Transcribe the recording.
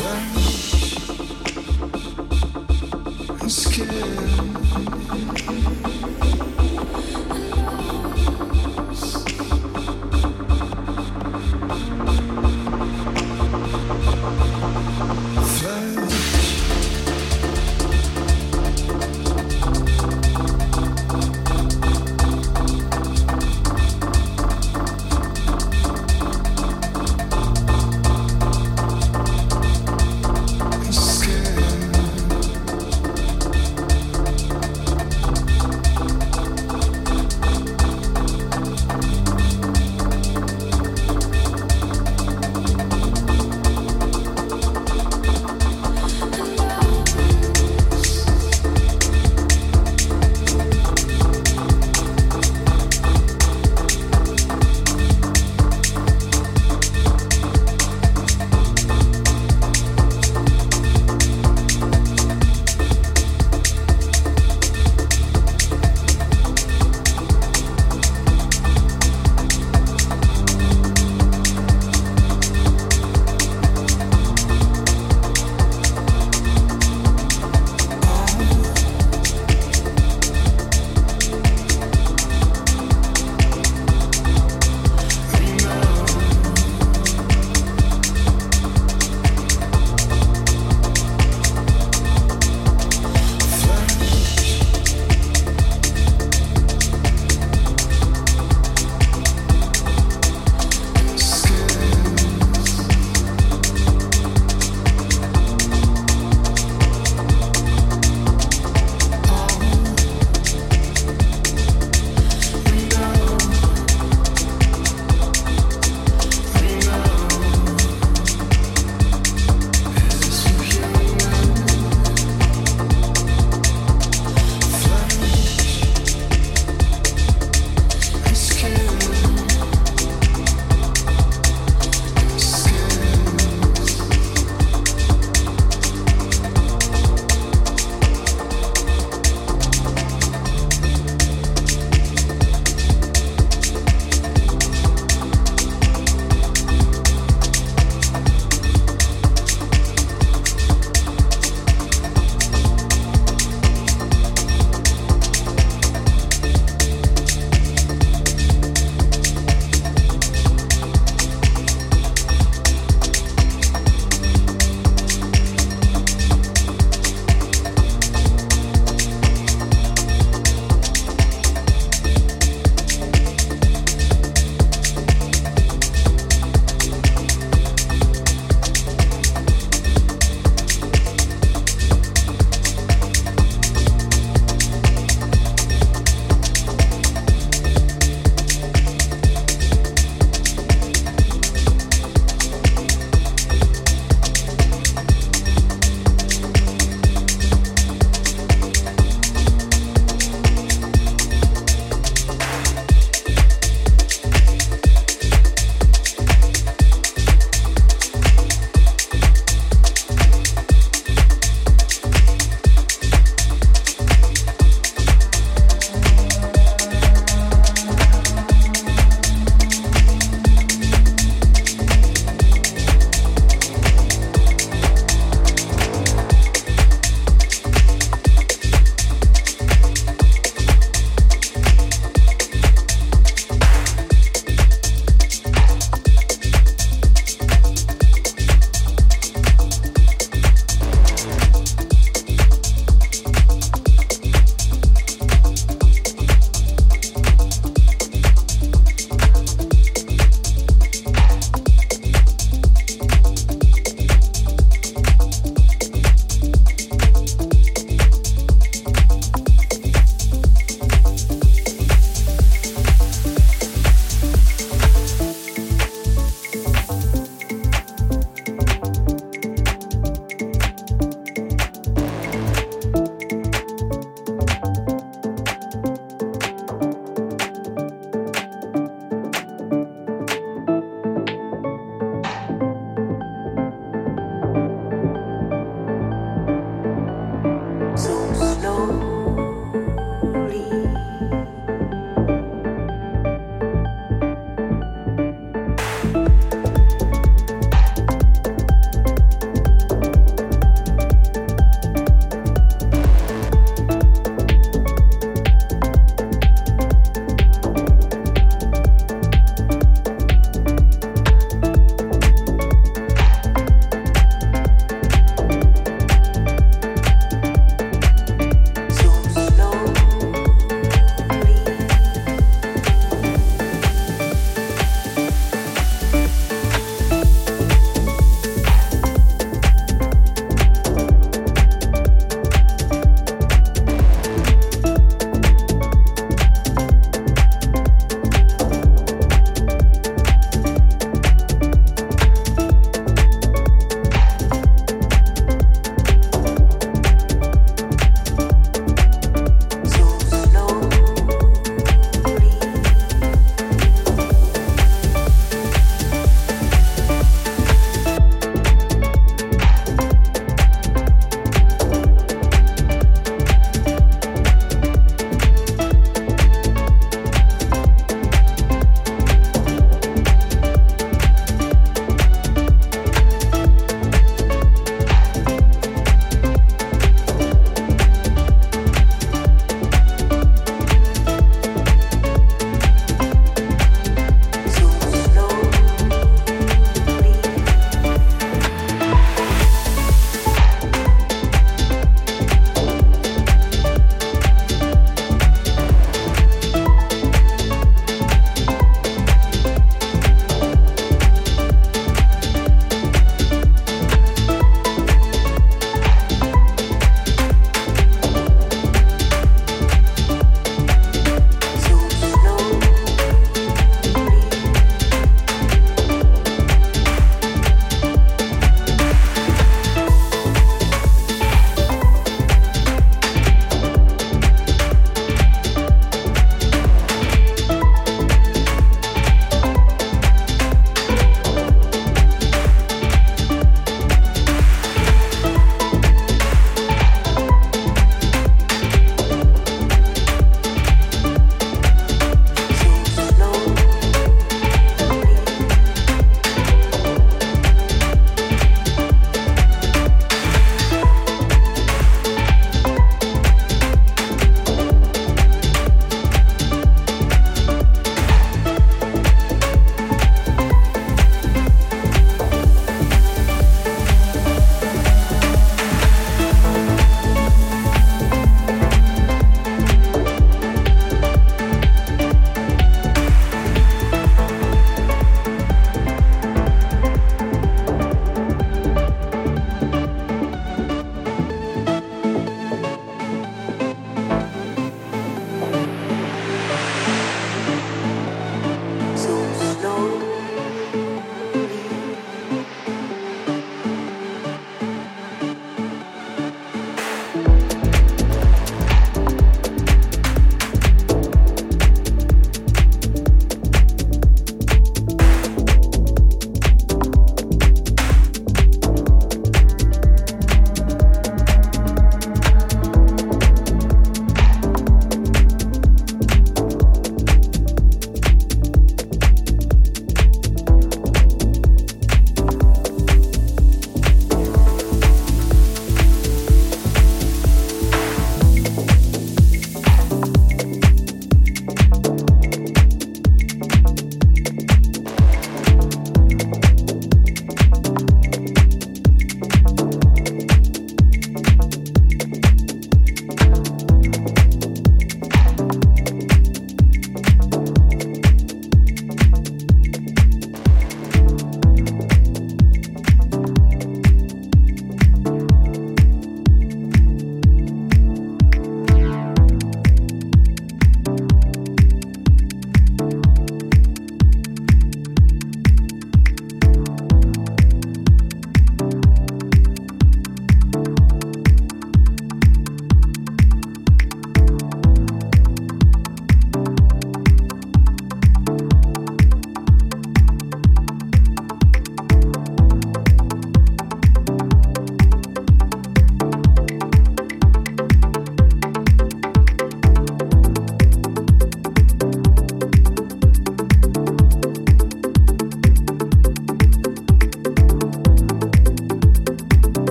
touch and skin.